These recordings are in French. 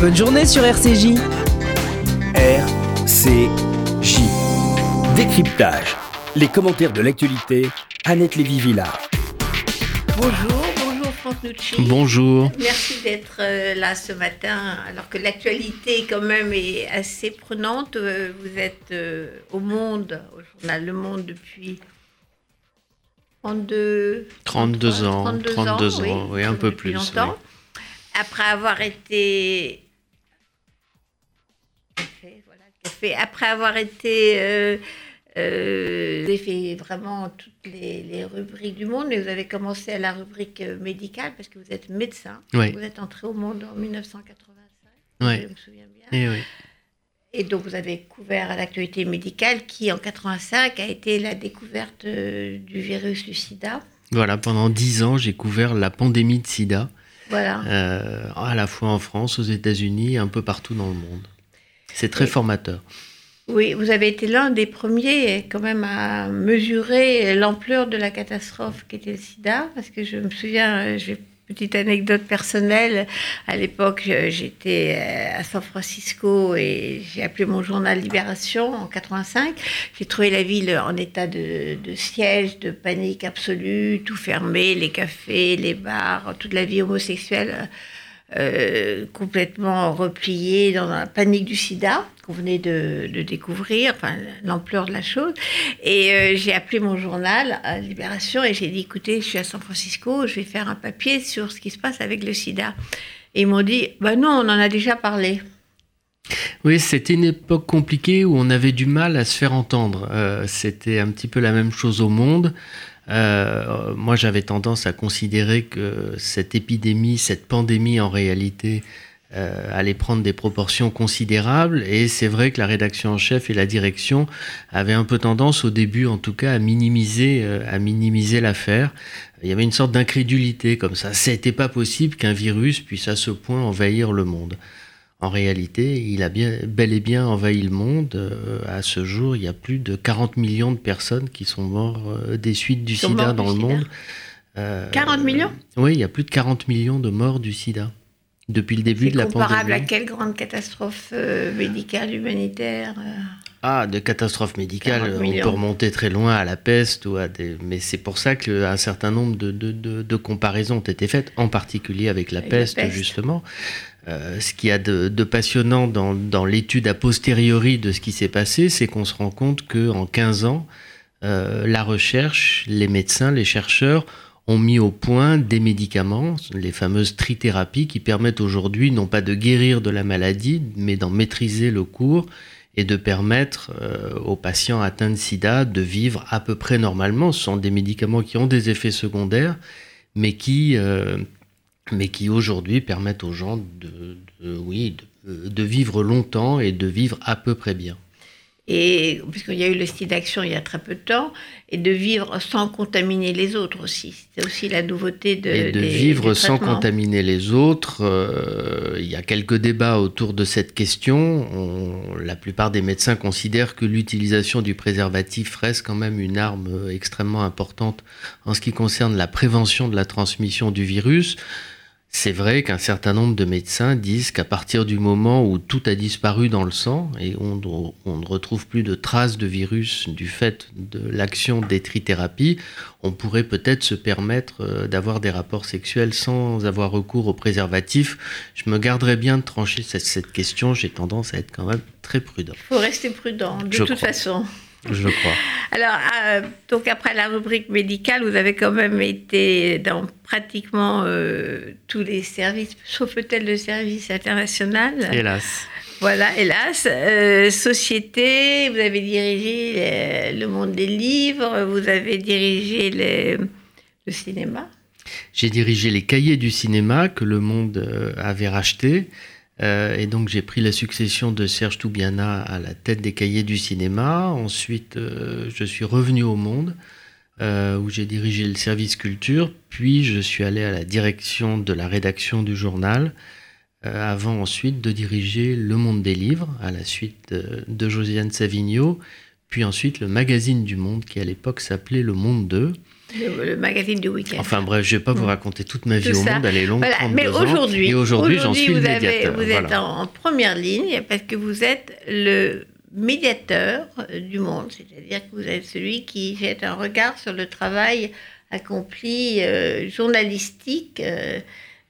Bonne journée sur RCJ. RCJ. Décryptage. Les commentaires de l'actualité. Annette Lévy-Villard. Bonjour, bonjour Franck Nucci. Bonjour. Merci d'être euh, là ce matin, alors que l'actualité quand même est assez prenante. Euh, Vous êtes euh, au Monde, au journal Le Monde depuis 32, 32 ans, 32 32 ans, oui, un peu depuis plus, longtemps. Après avoir été Après avoir été. Euh, euh, vous avez fait vraiment toutes les, les rubriques du monde, mais vous avez commencé à la rubrique euh, médicale parce que vous êtes médecin. Oui. Vous êtes entré au monde en 1985, Oui. je me souviens bien. Et oui. Et donc vous avez couvert l'actualité médicale qui, en 85, a été la découverte euh, du virus du sida. Voilà, pendant 10 ans, j'ai couvert la pandémie de sida, Voilà. euh, à la fois en France, aux États-Unis, un peu partout dans le monde. C'est très Oui. formateur. Oui, vous avez été l'un des premiers quand même à mesurer l'ampleur de la catastrophe qu'était le sida, parce que je me souviens, j'ai une petite anecdote personnelle, à l'époque j'étais euh, à San Francisco et j'ai appelé mon journal Libération en 85, j'ai trouvé la ville en état de, de siège, de panique absolue, tout fermé, les cafés, les bars, toute la vie homosexuelle euh, complètement repliée dans la panique du sida qu'on venait de, découvrir, l'ampleur de la chose. Et euh, j'ai appelé mon journal à Libération et j'ai dit, écoutez, je suis à San Francisco, je vais faire un papier sur ce qui se passe avec le sida. Et ils m'ont dit, bah non, on en a déjà parlé. Oui, c'était une époque compliquée où on avait du mal à se faire entendre. Euh, c'était un petit peu la même chose au monde. Euh, moi, j'avais tendance à considérer que cette épidémie, cette pandémie, en réalité, euh, allait prendre des proportions considérables. Et c'est vrai que la rédaction en chef et la direction avaient un peu tendance, au début en tout cas, à minimiser, euh, à minimiser l'affaire. Il y avait une sorte d'incrédulité comme ça. C'était pas possible qu'un virus puisse à ce point envahir le monde. En réalité, il a bien, bel et bien envahi le monde. Euh, à ce jour, il y a plus de 40 millions de personnes qui sont mortes euh, des suites du sida dans du le sida. monde. Euh, 40 millions? Oui, il y a plus de 40 millions de morts du sida depuis le début de la comparable à pandémie. quelle grande catastrophe euh, médicale, humanitaire Ah, de catastrophes médicales, 40 on peut remonter très loin à la peste ou à des. Mais c'est pour ça qu'un certain nombre de, de, de- de comparaisons ont été faites, en particulier avec la, Avec la peste, peste. justement. Euh, ce qu'il y a de, passionnant dans, l'étude a posteriori de ce qui s'est passé, c'est qu'on se rend compte qu'en 15 ans, euh, la recherche, les médecins, les chercheurs ont mis au point des médicaments, les fameuses trithérapies, qui permettent aujourd'hui non pas de guérir de la maladie, mais d'en maîtriser le cours et de permettre euh, aux patients atteints de sida de vivre à peu près normalement. Ce sont des médicaments qui ont des effets secondaires, mais qui, mais qui aujourd'hui permettent aux gens de, de- oui, de, de vivre longtemps et de vivre à peu près bien. et puisqu'il y a eu le style d'action il y a très peu de temps, et de vivre sans contaminer les autres aussi. C'est aussi la nouveauté de, et de des- vivre des sans contaminer les autres. euh, il y a quelques débats autour de cette question. On- la plupart des médecins considèrent que l'utilisation du préservatif reste quand même une arme extrêmement importante en ce qui concerne la prévention de la transmission du virus. C'est vrai qu'un certain nombre de médecins disent qu'à partir du moment où tout a disparu dans le sang et on, on ne retrouve plus de traces de virus du fait de l'action des trithérapies, on pourrait peut-être se permettre euh, d'avoir des rapports sexuels sans avoir recours au préservatif. Je me garderais bien de trancher cette, cette question. J'ai tendance à être quand même très prudent, Il faut rester prudent, de Je toute crois. façon. Je crois. Alors, euh, donc après la rubrique médicale, vous avez quand même été dans pratiquement euh, tous les services, sauf peut-être le service international. Hélas. Voilà, hélas. Euh, société, vous avez dirigé le monde des livres, vous avez dirigé les- le cinéma. J'ai dirigé les cahiers du cinéma que Le Monde avait rachetés. Euh, et donc j'ai pris la succession de Serge Toubiana à la tête des cahiers du cinéma. Ensuite, euh, je suis revenu au Monde, euh, où j'ai dirigé le service culture. Puis je suis allé à la direction de la rédaction du journal, avant ensuite de diriger Le Monde des livres, à la suite de, de Josiane Savigno. Puis ensuite le magazine du Monde, qui à l'époque s'appelait Le Monde 2. Le, magazine du week-end. Enfin bref, je ne vais pas vous raconter toute ma vie au monde, elle est longue. Voilà. Mais aujourd'hui, et aujourd'hui, j'en suis vous le médiateur. vous êtes en, première ligne parce que vous êtes le médiateur du monde, c'est-à-dire que vous êtes celui qui jette un regard sur le travail accompli euh, journalistique. Euh,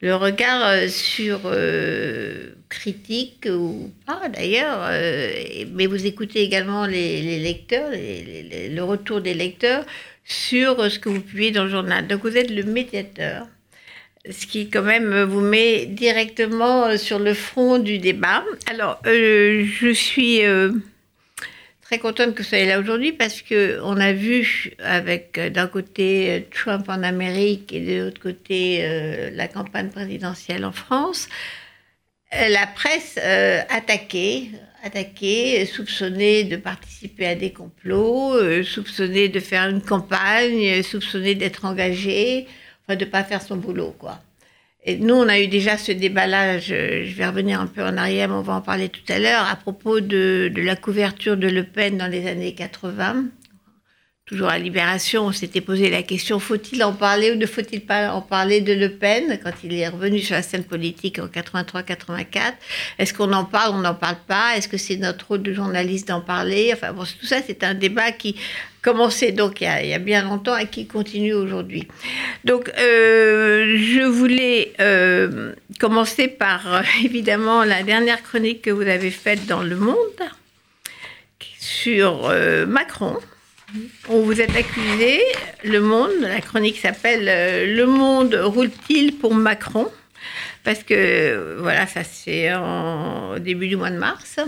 le regard euh, sur euh, critique ou pas d'ailleurs, euh, mais vous écoutez également les, lecteurs, le retour des lecteurs sur ce que vous publiez dans le journal. Donc vous êtes le médiateur, ce qui quand même vous met directement sur le front du débat. Alors je suis très contente que vous soyez là aujourd'hui parce que on a vu avec euh, d'un côté euh, Trump en Amérique et de l'autre côté euh, la campagne présidentielle en France, la presse attaquée, attaquée, soupçonnée de participer à des complots, soupçonnée de faire une campagne, soupçonnée d'être engagée, enfin de pas faire son boulot quoi. Et nous, on a eu déjà ce débat-là, je, vais revenir un peu en arrière, mais on va en parler tout à l'heure, à propos de, de, la couverture de Le Pen dans les années 80 toujours à Libération, on s'était posé la question faut-il en parler ou ne faut-il pas en parler de Le Pen quand il est revenu sur la scène politique en 83-84 Est-ce qu'on en parle, on n'en parle pas? Est-ce que c'est notre rôle de journaliste d'en parler? Enfin bon, tout ça, c'est un débat qui commençait donc il y a, bien longtemps et qui continue aujourd'hui. Donc, euh, je voulais euh, commencer par euh, évidemment la dernière chronique que vous avez faite dans Le Monde sur Macron on vous êtes accusé, Le Monde, la chronique s'appelle euh, Le Monde roule-t-il pour Macron? Parce que, voilà, ça c'est au début du mois de mars,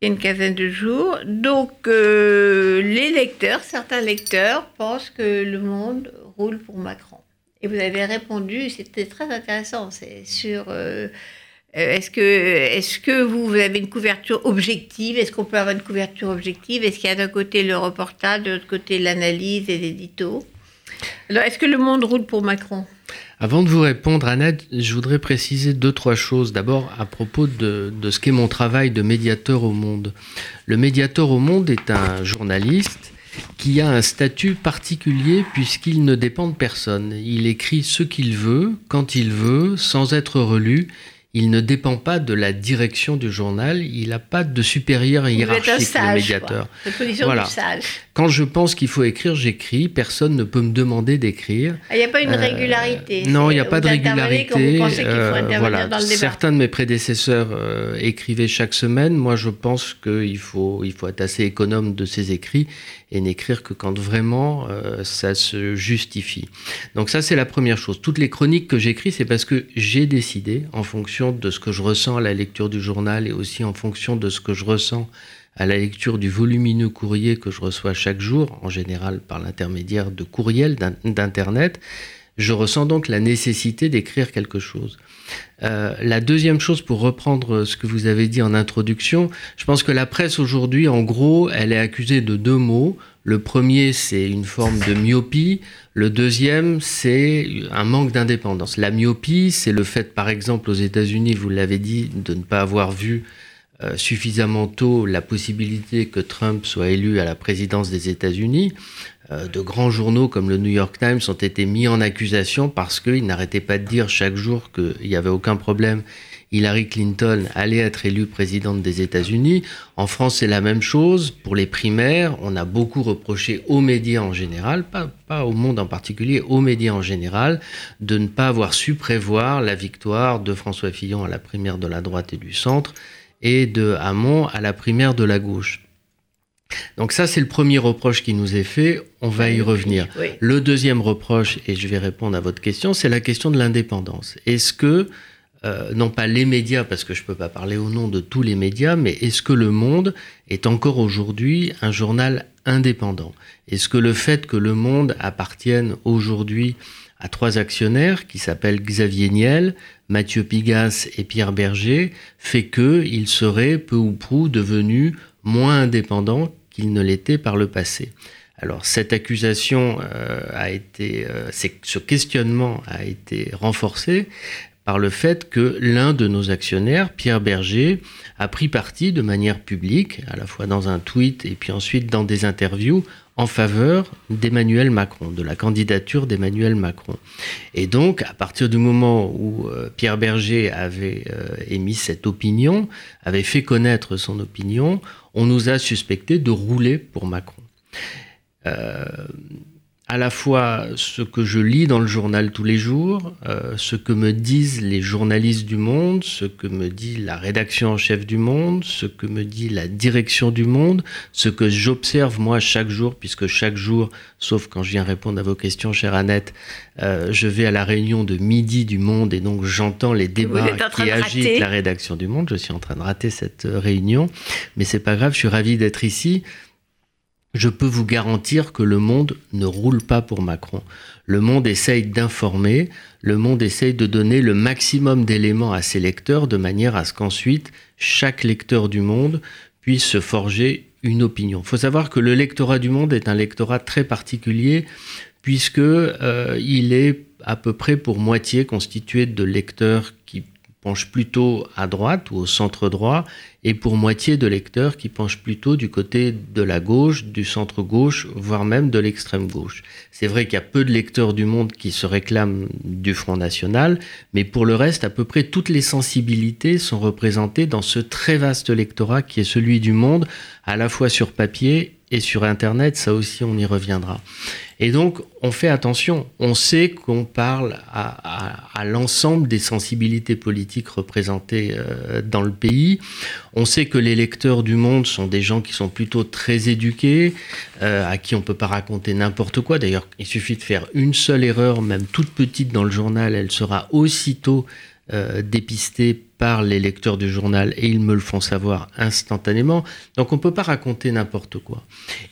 il y a une quinzaine de jours. Donc, euh, les lecteurs, certains lecteurs, pensent que Le Monde roule pour Macron. Et vous avez répondu, c'était très intéressant, c'est sur... Euh, est-ce que, est que vous, avez une couverture objective? Est-ce qu'on peut avoir une couverture objective? Est-ce qu'il y a d'un côté le reportage, de l'autre côté l'analyse et l'édito? Alors, est-ce que le monde roule pour Macron? Avant de vous répondre, Annette, je voudrais préciser deux, trois choses. D'abord, à propos de, de ce qu'est mon travail de médiateur au monde. Le médiateur au monde est un journaliste qui a un statut particulier puisqu'il ne dépend de personne. Il écrit ce qu'il veut, quand il veut, sans être relu il ne dépend pas de la direction du journal, il n'a pas de supérieur hiérarchique, le médiateur. Voilà. Sage. Quand je pense qu'il faut écrire, j'écris. Personne ne peut me demander d'écrire. Il n'y a pas une euh, régularité. non, il n'y a pas de régularité. Euh, voilà. Certains de mes prédécesseurs euh, écrivaient chaque semaine. Moi, je pense qu'il faut, il faut être assez économe de ses écrits et n'écrire que quand vraiment ça se justifie. Donc ça, c'est la première chose. Toutes les chroniques que j'écris, c'est parce que j'ai décidé, en fonction de ce que je ressens à la lecture du journal et aussi en fonction de ce que je ressens à la lecture du volumineux courrier que je reçois chaque jour, en général par l'intermédiaire de courriels d'Internet, je ressens donc la nécessité d'écrire quelque chose. Euh, la deuxième chose, pour reprendre ce que vous avez dit en introduction, je pense que la presse aujourd'hui, en gros, elle est accusée de deux mots. Le premier, c'est une forme de myopie. Le deuxième, c'est un manque d'indépendance. La myopie, c'est le fait, par exemple, aux États-Unis, vous l'avez dit, de ne pas avoir vu euh, suffisamment tôt la possibilité que Trump soit élu à la présidence des États-Unis. Euh, de grands journaux comme le New York Times ont été mis en accusation parce qu'ils n'arrêtaient pas de dire chaque jour qu'il n'y avait aucun problème. Hillary Clinton allait être élue présidente des États-Unis. En France, c'est la même chose. Pour les primaires, on a beaucoup reproché aux médias en général, pas, pas au monde en particulier, aux médias en général, de ne pas avoir su prévoir la victoire de François Fillon à la primaire de la droite et du centre et de Hamon à la primaire de la gauche. Donc ça, c'est le premier reproche qui nous est fait. On va y revenir. Le deuxième reproche, et je vais répondre à votre question, c'est la question de l'indépendance. Est-ce que, euh, non pas les médias, parce que je ne peux pas parler au nom de tous les médias, mais est-ce que le monde est encore aujourd'hui un journal indépendant? Est-ce que le fait que le monde appartienne aujourd'hui à trois actionnaires qui s'appellent Xavier Niel, Mathieu Pigas et Pierre Berger fait qu'il serait peu ou prou devenu moins indépendant qu'il ne l'était par le passé. Alors cette accusation euh, a été, euh, ce questionnement a été renforcé par le fait que l'un de nos actionnaires, Pierre Berger, a pris parti de manière publique, à la fois dans un tweet et puis ensuite dans des interviews, en faveur d'Emmanuel Macron, de la candidature d'Emmanuel Macron. Et donc, à partir du moment où euh, Pierre Berger avait émis cette opinion, avait fait connaître son opinion, on nous a suspecté de rouler pour Macron. Euh, à la fois ce que je lis dans le journal tous les jours, euh, ce que me disent les journalistes du Monde, ce que me dit la rédaction en chef du Monde, ce que me dit la direction du Monde, ce que j'observe moi chaque jour, puisque chaque jour, sauf quand je viens répondre à vos questions, chère Annette, euh, je vais à la réunion de midi du Monde et donc j'entends les débats qui agitent la rédaction du Monde. Je suis en train de rater cette réunion, mais c'est pas grave, je suis ravi d'être ici je peux vous garantir que le monde ne roule pas pour Macron. Le monde essaye d'informer, le monde essaye de donner le maximum d'éléments à ses lecteurs de manière à ce qu'ensuite chaque lecteur du monde puisse se forger une opinion. Il faut savoir que le lectorat du monde est un lectorat très particulier puisque euh, il est à peu près pour moitié constitué de lecteurs qui penche plutôt à droite ou au centre droit, et pour moitié de lecteurs qui penchent plutôt du côté de la gauche, du centre gauche, voire même de l'extrême gauche. C'est vrai qu'il y a peu de lecteurs du monde qui se réclament du Front National, mais pour le reste, à peu près toutes les sensibilités sont représentées dans ce très vaste lectorat qui est celui du monde, à la fois sur papier et sur Internet, ça aussi on y reviendra. Et donc, on fait attention. On sait qu'on parle à, l'ensemble des sensibilités politiques représentées euh, dans le pays. On sait que les lecteurs du Monde sont des gens qui sont plutôt très éduqués, euh, à qui on ne peut pas raconter n'importe quoi. D'ailleurs, il suffit de faire une seule erreur, même toute petite dans le journal, elle sera aussitôt euh, dépistée par les lecteurs du journal et ils me le font savoir instantanément. Donc on ne peut pas raconter n'importe quoi.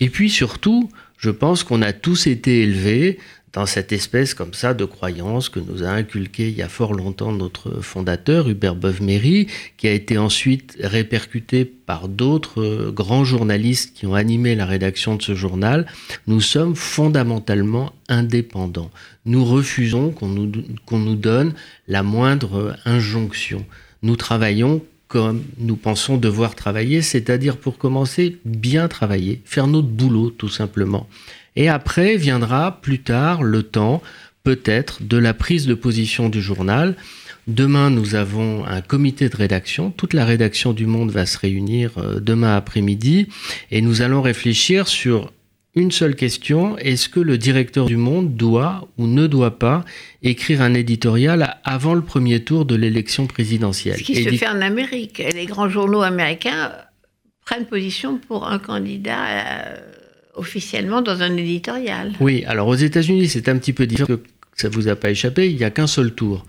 Et puis surtout, je pense qu'on a tous été élevés dans cette espèce comme ça de croyance que nous a inculqué il y a fort longtemps notre fondateur Hubert Beuve-Méry, qui a été ensuite répercuté par d'autres euh, grands journalistes qui ont animé la rédaction de ce journal. Nous sommes fondamentalement indépendants. Nous refusons qu'on nous, qu'on nous donne la moindre injonction. Nous travaillons comme nous pensons devoir travailler, c'est-à-dire pour commencer, bien travailler, faire notre boulot tout simplement. Et après viendra plus tard le temps, peut-être, de la prise de position du journal. Demain, nous avons un comité de rédaction. Toute la rédaction du Monde va se réunir euh, demain après-midi et nous allons réfléchir sur une seule question, est-ce que le directeur du Monde doit ou ne doit pas écrire un éditorial avant le premier tour de l'élection présidentielle? Ce qui se fait en Amérique. Les grands journaux américains prennent position pour un candidat euh, officiellement dans un éditorial. Oui, alors aux États-Unis, c'est un petit peu différent, que ça vous a pas échappé, il n'y a qu'un seul tour.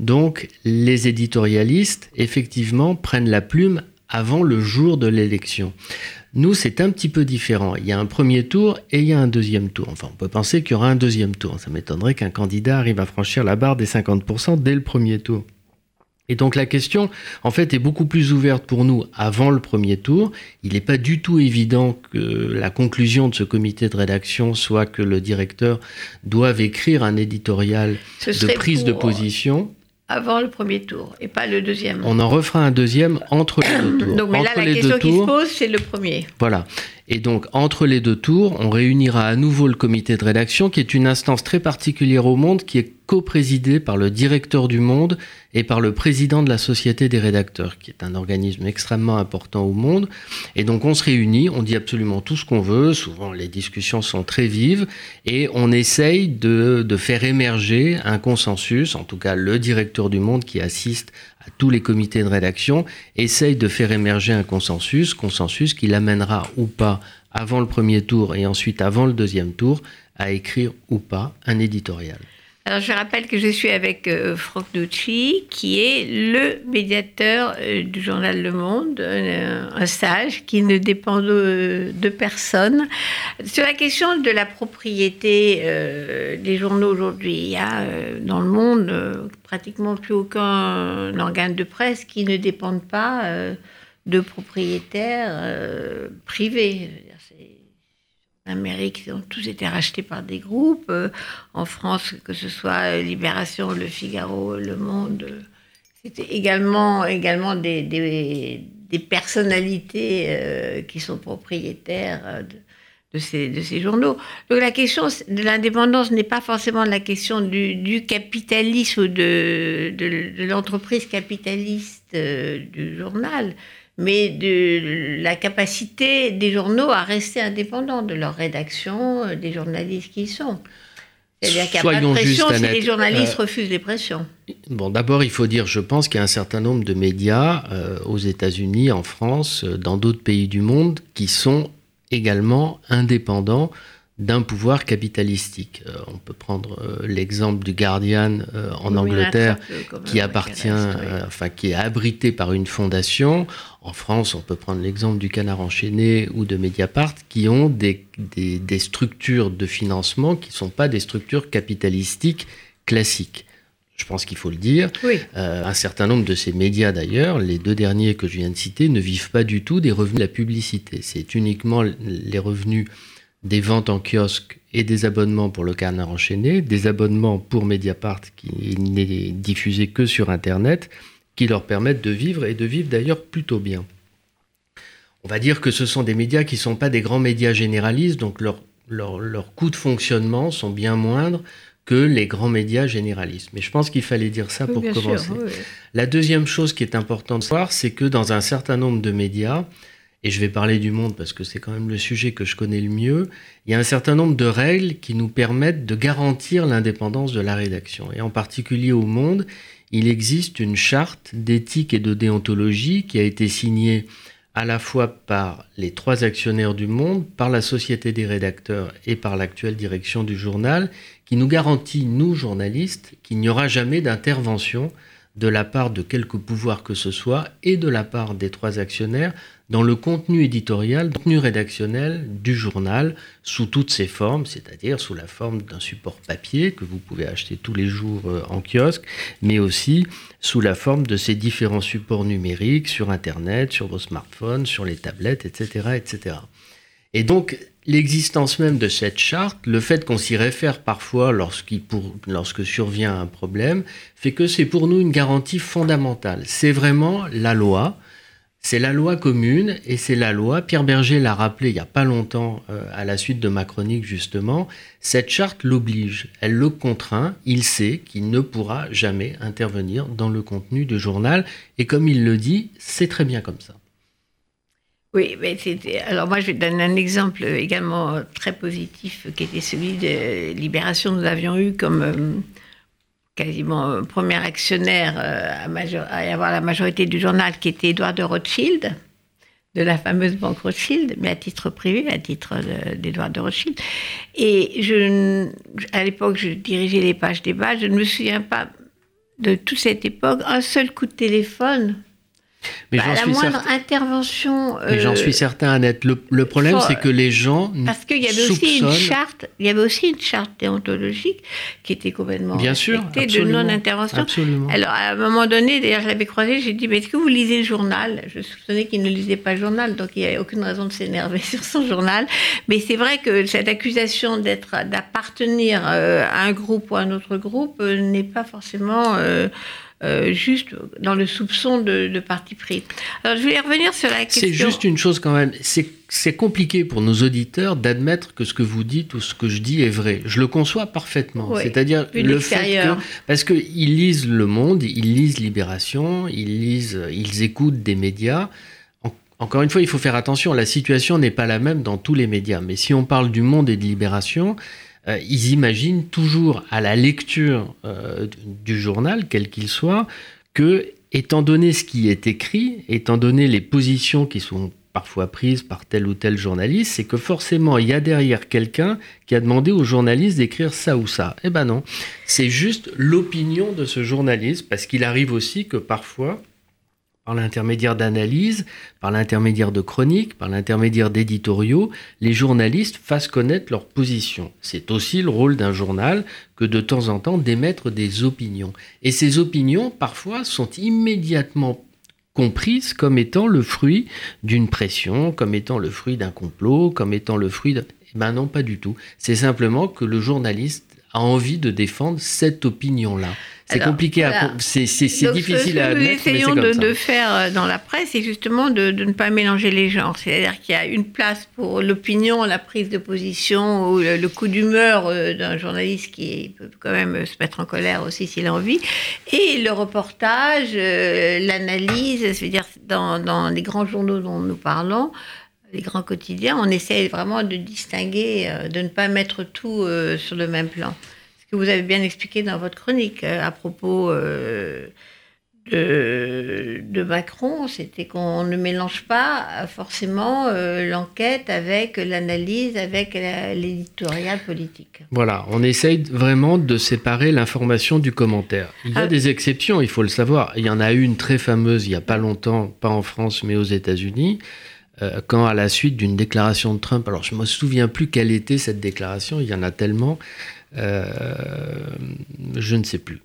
Donc les éditorialistes, effectivement, prennent la plume avant le jour de l'élection. Nous, c'est un petit peu différent. Il y a un premier tour et il y a un deuxième tour. Enfin, on peut penser qu'il y aura un deuxième tour. Ça m'étonnerait qu'un candidat arrive à franchir la barre des 50% dès le premier tour. Et donc la question, en fait, est beaucoup plus ouverte pour nous avant le premier tour. Il n'est pas du tout évident que la conclusion de ce comité de rédaction soit que le directeur doive écrire un éditorial de prise de position avant le premier tour et pas le deuxième. On en refera un deuxième entre les deux tours. Donc, mais là, la question qui se pose, c'est le premier. Voilà. Et donc, entre les deux tours, on réunira à nouveau le comité de rédaction, qui est une instance très particulière au monde, qui est co-présidée par le directeur du Monde et par le président de la Société des rédacteurs, qui est un organisme extrêmement important au monde. Et donc, on se réunit, on dit absolument tout ce qu'on veut. Souvent, les discussions sont très vives et on essaye de, de faire émerger un consensus. En tout cas, le directeur du Monde qui assiste tous les comités de rédaction, essayent de faire émerger un consensus, consensus qui l'amènera ou pas avant le premier tour et ensuite avant le deuxième tour à écrire ou pas un éditorial. Alors, je rappelle que je suis avec euh, Franck Nucci, qui est le médiateur euh, du journal Le Monde, euh, un sage qui ne dépend de, de, personne. Sur la question de la propriété des journaux aujourd'hui, il y a dans le monde pratiquement plus aucun organe de presse qui ne dépende pas de propriétaires privés. En Amérique, ont tous été rachetés par des groupes. Euh, en France, que ce soit Libération, Le Figaro, Le Monde, c'était également, des, personnalités euh, qui sont propriétaires de, ces, journaux. Donc la question de l'indépendance n'est pas forcément la question du, du capitalisme ou de, l'entreprise capitaliste euh, du journal, mais de la capacité des journaux à rester indépendants de leur rédaction, euh, des journalistes qui y sont. C'est-à-dire qu'il n'y a pas de pression si les journalistes euh, refusent les pressions. Bon, d'abord, il faut dire, je pense qu'il y a un certain nombre de médias aux États-Unis, en France, dans d'autres pays du monde, qui sont également indépendant d'un pouvoir capitalistique. Euh, on peut prendre euh, l'exemple du Guardian euh, en Angleterre, qui appartient, enfin qui est abrité par une fondation. En France, on peut prendre l'exemple du Canard enchaîné ou de Mediapart, qui ont des, des, des structures de financement qui ne sont pas des structures capitalistiques classiques je pense qu'il faut le dire. Un certain nombre de ces médias, d'ailleurs, les deux derniers que je viens de citer, ne vivent pas du tout des revenus de la publicité. C'est uniquement les revenus des ventes en kiosque et des abonnements pour le canard enchaîné, des abonnements pour Mediapart qui n'est diffusé que sur Internet, qui leur permettent de vivre et de vivre d'ailleurs plutôt bien. On va dire que ce sont des médias qui ne sont pas des grands médias généralistes, donc leurs leur, coûts de fonctionnement sont bien moindres que les grands médias généralistes. Mais je pense qu'il fallait dire ça pour commencer. La deuxième chose qui est importante de savoir, c'est que dans un certain nombre de médias, et je vais parler du monde parce que c'est quand même le sujet que je connais le mieux, il y a un certain nombre de règles qui nous permettent de garantir l'indépendance de la rédaction. Et en particulier au monde, il existe une charte d'éthique et de déontologie qui a été signée à la fois par les trois actionnaires du monde, par la Société des rédacteurs et par l'actuelle direction du journal, qui nous garantit, nous journalistes, qu'il n'y aura jamais d'intervention de la part de quelque pouvoir que ce soit et de la part des trois actionnaires dans le contenu éditorial, le contenu rédactionnel du journal sous toutes ses formes, c'est-à-dire sous la forme d'un support papier que vous pouvez acheter tous les jours euh, en kiosque, mais aussi sous la forme de ces différents supports numériques sur Internet, sur vos smartphones, sur les tablettes, etc. etc. Et donc, l'existence même de cette charte, le fait qu'on s'y réfère parfois lorsque survient un problème, fait que c'est pour nous une garantie fondamentale. C'est vraiment la loi. C'est la loi commune et c'est la loi. Pierre Berger l'a rappelé il n'y a pas longtemps euh, à la suite de ma chronique justement. Cette charte l'oblige, elle le contraint. Il sait qu'il ne pourra jamais intervenir dans le contenu du journal et comme il le dit, c'est très bien comme ça. Oui, mais. Alors moi, je vais donner un exemple également très positif, qui était celui de Libération. Nous avions eu comme euh, quasiment euh, premier actionnaire euh, à, avoir la majorité du journal, qui était Édouard de Rothschild, de la fameuse banque Rothschild, mais à titre privé, à titre d'Édouard de, Rothschild. Et à l'époque, je dirigeais les pages débat. Je ne me souviens pas de toute cette époque, un seul coup de téléphone mais bah, la moindre intervention. Mais j'en suis euh, certain, Annette. Le, le problème, c'est que les gens. Parce qu'il y avait aussi une charte, il y avait aussi une charte déontologique qui était complètement Bien sûr, de non-intervention. Absolument. Alors, à un moment donné, d'ailleurs, je l'avais croisé, j'ai dit, mais est-ce que vous lisez le journal? Je soupçonnais qu'il ne lisait pas le journal, donc il n'y avait aucune raison de s'énerver sur son journal. Mais c'est vrai que cette accusation d'être, d'appartenir euh, à un groupe ou à un autre groupe euh, n'est pas forcément. Euh, juste dans le soupçon de, parti pris. Alors, je voulais revenir sur la question. C'est juste une chose quand même. C'est compliqué pour nos auditeurs d'admettre que ce que vous dites ou ce que je dis est vrai. Je le conçois parfaitement. C'est-à-dire le fait que. Parce qu'ils lisent Le Monde, ils lisent Libération, ils lisent, ils écoutent des médias. Encore une fois, il faut faire attention, la situation n'est pas la même dans tous les médias. Mais si on parle du monde et de libération, euh, ils imaginent toujours à la lecture euh, du journal, quel qu'il soit, que, étant donné ce qui est écrit, étant donné les positions qui sont parfois prises par tel ou tel journaliste, c'est que forcément il y a derrière quelqu'un qui a demandé au journaliste d'écrire ça ou ça. Eh ben non, c'est juste l'opinion de ce journaliste, parce qu'il arrive aussi que parfois par l'intermédiaire d'analyses, par l'intermédiaire de chroniques, par l'intermédiaire d'éditoriaux, les journalistes fassent connaître leur position. C'est aussi le rôle d'un journal que de temps en temps d'émettre des opinions. Et ces opinions, parfois, sont immédiatement comprises comme étant le fruit d'une pression, comme étant le fruit d'un complot, comme étant le fruit d'un... Eh ben non, pas du tout. C'est simplement que le journaliste a envie de défendre cette opinion-là. C'est compliqué, à, c'est, difficile à admettre. Ce que nous essayons de, de, faire euh, dans la presse, c'est justement de, de, ne pas mélanger les genres. C'est-à-dire qu'il y a une place pour l'opinion, la prise de position ou le, coup d'humeur euh, d'un journaliste qui peut quand même se mettre en colère aussi s'il a envie, et le reportage, euh, l'analyse, c'est-à-dire dans, dans les grands journaux dont nous parlons, les grands quotidiens, on essaie vraiment de distinguer, de ne pas mettre tout sur le même plan vous avez bien expliqué dans votre chronique euh, à propos euh, de, Macron, c'était qu'on ne mélange pas euh, forcément l'enquête avec l'analyse, avec l'éditorial politique. Voilà, on essaye vraiment de séparer l'information du commentaire. Il y a ah. des exceptions, il faut le savoir. Il y en a une très fameuse il n'y a pas longtemps, pas en France mais aux États-Unis. Quand à la suite d'une déclaration de Trump, alors je ne me souviens plus quelle était cette déclaration, il y en a tellement, euh, je ne sais plus.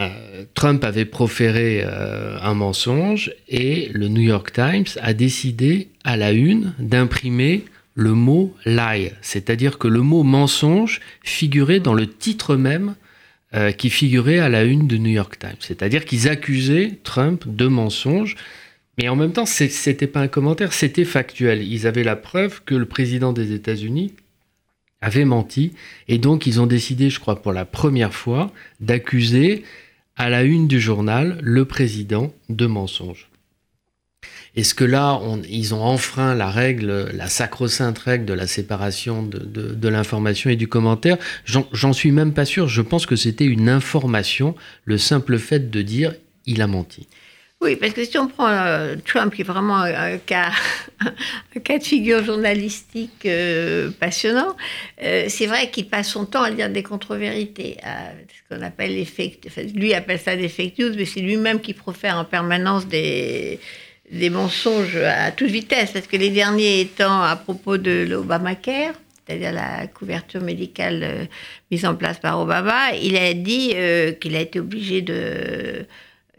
Euh, Trump avait proféré euh, un mensonge et le New York Times a décidé à la une d'imprimer le mot lie, c'est-à-dire que le mot mensonge figurait dans le titre même qui figurait à la une de New York Times. C'est-à-dire qu'ils accusaient Trump de mensonge, mais en même temps, c'était pas un commentaire, c'était factuel. Ils avaient la preuve que le président des États-Unis avait menti. Et donc, ils ont décidé, je crois, pour la première fois, d'accuser à la une du journal le président de mensonge. Est-ce que là, ils ont enfreint la règle, la sacro-sainte règle de la séparation de, de l'information et du commentaire? J'en suis même pas sûr. Je pense que c'était une information, le simple fait de dire il a menti. Oui, parce que si on prend euh, Trump, qui est vraiment un, cas, un cas de figure journalistique euh, passionnant, euh, c'est vrai qu'il passe son temps à dire des contre-vérités, ce qu'on appelle les Lui appelle ça des fake news, mais c'est lui-même qui profère en permanence des mensonges à toute vitesse, parce que les derniers étant à propos de l'Obamacare, c'est-à-dire la couverture médicale mise en place par Obama, il a dit qu'il a été obligé de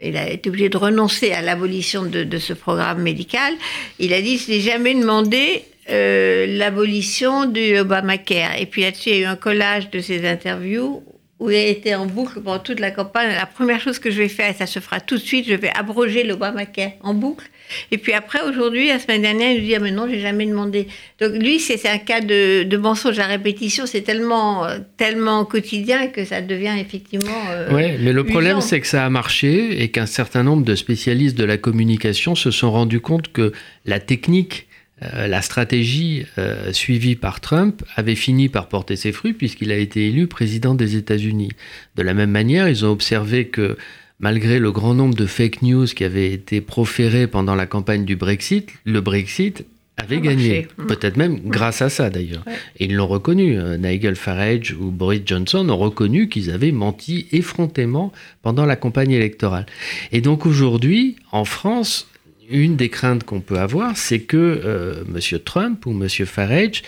il a été obligé de renoncer à l'abolition de, ce programme médical. Il a dit, je n'ai jamais demandé euh, l'abolition du Obamacare. Et puis là-dessus, il y a eu un collage de ses interviews où il a été en boucle pendant toute la campagne. La première chose que je vais faire, et ça se fera tout de suite, je vais abroger l'Obamacare en boucle. Et puis après, aujourd'hui, la semaine dernière, il nous dit Ah, mais non, j'ai jamais demandé. Donc lui, c'est un cas de, mensonge à répétition. C'est tellement, tellement quotidien que ça devient effectivement. Euh, oui, mais le problème, c'est que ça a marché et qu'un certain nombre de spécialistes de la communication se sont rendus compte que la technique euh, la stratégie euh, suivie par Trump avait fini par porter ses fruits puisqu'il a été élu président des États-Unis. De la même manière, ils ont observé que malgré le grand nombre de fake news qui avaient été proférés pendant la campagne du Brexit, le Brexit avait gagné. Mm. Peut-être même grâce à ça d'ailleurs. Et ils l'ont reconnu. Euh, Nigel Farage ou Boris Johnson ont reconnu qu'ils avaient menti effrontément pendant la campagne électorale. Et donc aujourd'hui, en France, une des craintes qu'on peut avoir, c'est que euh, M. Trump ou M. Farage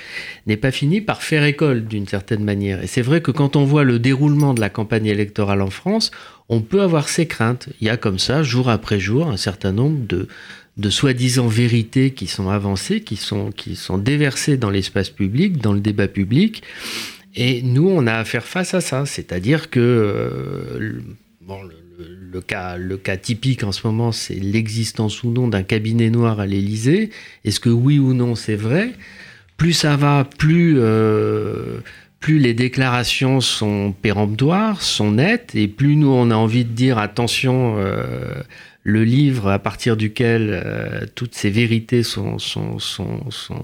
n'ait pas fini par faire école d'une certaine manière. Et c'est vrai que quand on voit le déroulement de la campagne électorale en France, on peut avoir ces craintes. Il y a comme ça, jour après jour, un certain nombre de, de soi-disant vérités qui sont avancées, qui sont, qui sont déversées dans l'espace public, dans le débat public. Et nous, on a à faire face à ça. C'est-à-dire que euh, bon, le, le, cas, le cas typique en ce moment, c'est l'existence ou non d'un cabinet noir à l'Élysée. Est-ce que oui ou non c'est vrai? Plus ça va, plus, euh, plus les déclarations sont péremptoires, sont nettes, et plus nous on a envie de dire attention, euh, le livre à partir duquel euh, toutes ces vérités sont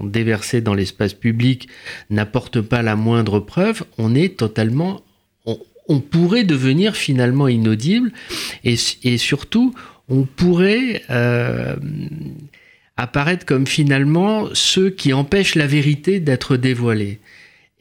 déversées dans l'espace public n'apporte pas la moindre preuve, on est totalement on pourrait devenir finalement inaudible et, surtout on pourrait euh, apparaître comme finalement ceux qui empêchent la vérité d'être dévoilée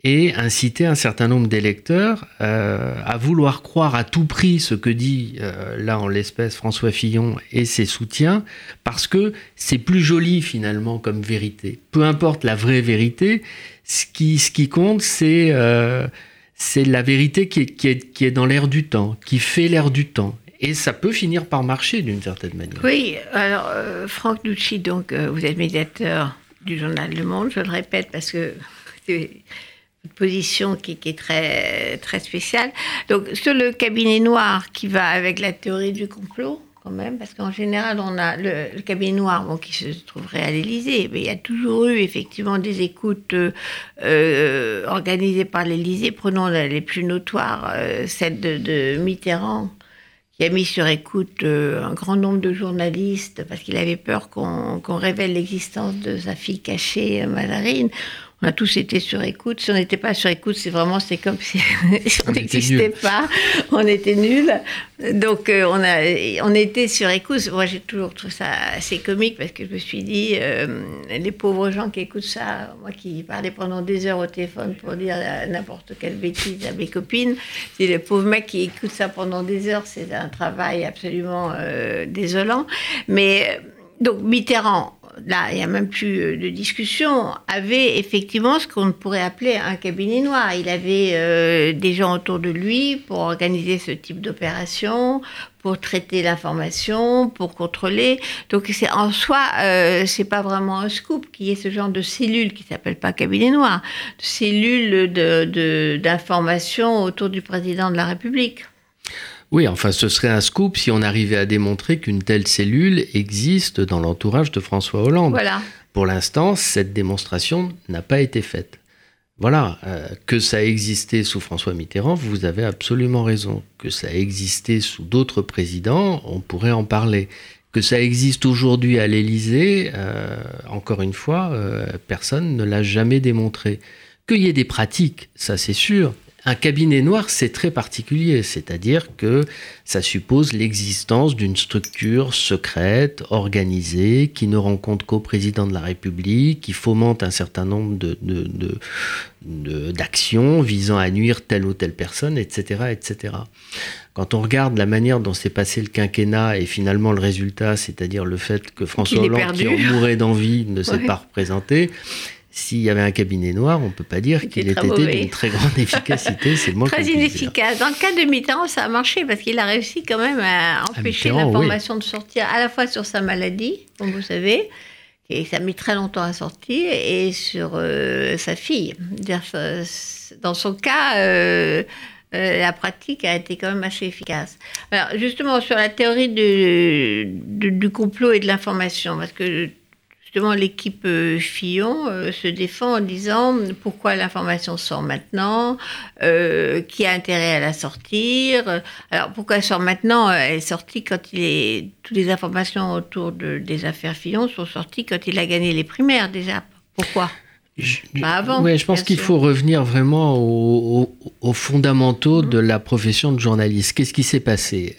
et inciter un certain nombre d'électeurs euh, à vouloir croire à tout prix ce que dit euh, là en l'espèce François Fillon et ses soutiens parce que c'est plus joli finalement comme vérité. Peu importe la vraie vérité, ce qui, ce qui compte c'est c'est la vérité qui est, dans l'air du temps, qui fait l'air du temps. Et ça peut finir par marcher d'une certaine manière. Oui, alors euh, Franck Nucci, donc euh, vous êtes médiateur du journal Le Monde, je le répète parce que position qui, est très, très spéciale. Donc, sur le cabinet noir qui va avec la théorie du complot, quand même, parce qu'en général, on a le, cabinet noir qui se trouverait à l'Élysée, mais il y a toujours eu effectivement des écoutes euh, euh, organisées par l'Élysée. Prenons les plus notoires, euh, celle de, Mitterrand, qui a mis sur écoute un grand nombre de journalistes parce qu'il avait peur qu'on révèle l'existence de sa fille cachée, Mazarine on a tous été sur écoute. Si on n'était pas sur écoute, c'est vraiment, c'est comme si, on n'existait pas, on était nuls. Donc, euh, on, a, on était sur écoute. Moi, j'ai toujours trouvé ça assez comique parce que je me suis dit, euh, les pauvres gens qui écoutent ça, moi qui parlais pendant des heures au téléphone pour dire n'importe quelle bêtise à mes copines, c'est les pauvres mecs qui écoutent ça pendant des heures, c'est un travail absolument euh, désolant. Mais, donc, Mitterrand, là, il n'y a même plus euh, de discussion, avait effectivement ce qu'on pourrait appeler un cabinet noir. Il avait euh, des gens autour de lui pour organiser ce type d'opération, pour traiter l'information, pour contrôler. Donc c'est en soi, euh, c'est pas vraiment un scoop qu'il y ait ce genre de cellule qui s'appelle pas cabinet noir, de cellule d'information autour du président de la République. Oui, enfin, ce serait un scoop si on arrivait à démontrer qu'une telle cellule existe dans l'entourage de François Hollande. Voilà. Pour l'instant, cette démonstration n'a pas été faite. Voilà, euh, que ça a existé sous François Mitterrand, vous avez absolument raison. Que ça a existé sous d'autres présidents, on pourrait en parler. Que ça existe aujourd'hui à l'Élysée, euh, encore une fois, euh, personne ne l'a jamais démontré. Qu'il y ait des pratiques, ça c'est sûr, un cabinet noir, c'est très particulier, c'est-à-dire que ça suppose l'existence d'une structure secrète, organisée, qui ne rend compte qu'au président de la République, qui fomente un certain nombre d'actions visant à nuire telle ou telle personne, etc., etc. Quand on regarde la manière dont s'est passé le quinquennat et finalement le résultat, c'est-à-dire le fait que François Hollande, qui en mourait d'envie, ne s'est pas représenté, s'il y avait un cabinet noir, on ne peut pas dire qu'il ait été d'une très grande efficacité. C'est Très inefficace. Dans le cas de Mitterrand, ça a marché parce qu'il a réussi quand même à empêcher l'information de sortir à la fois sur sa maladie, comme vous savez, et ça a mis très longtemps à sortir, et sur euh, sa fille. Dans son cas, euh, euh, la pratique a été quand même assez efficace. Alors justement, sur la théorie du complot et de l'information, parce que justement l'équipe euh, Fillon euh, se défend en disant pourquoi l'information sort maintenant, euh, qui a intérêt à la sortir. Alors pourquoi elle sort maintenant? Elle est sortie quand il est toutes les informations autour de, des affaires Fillon sont sorties quand il a gagné les primaires déjà. Pourquoi? Je, Pas avant. Ouais, je pense qu'il faut revenir vraiment aux, fondamentaux de la profession de journaliste. Qu'est-ce qui s'est passé?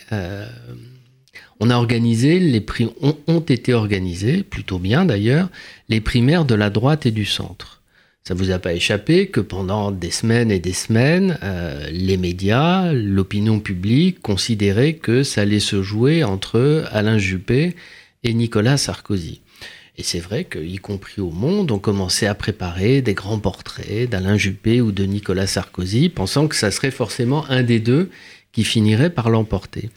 On a organisé, les prix ont, été organisés, plutôt bien d'ailleurs, les primaires de la droite et du centre. Ça vous a pas échappé que pendant des semaines et des semaines, euh, les médias, l'opinion publique considéraient que ça allait se jouer entre Alain Juppé et Nicolas Sarkozy. Et c'est vrai qu'y compris au monde, on commençait à préparer des grands portraits d'Alain Juppé ou de Nicolas Sarkozy, pensant que ça serait forcément un des deux qui finirait par l'emporter.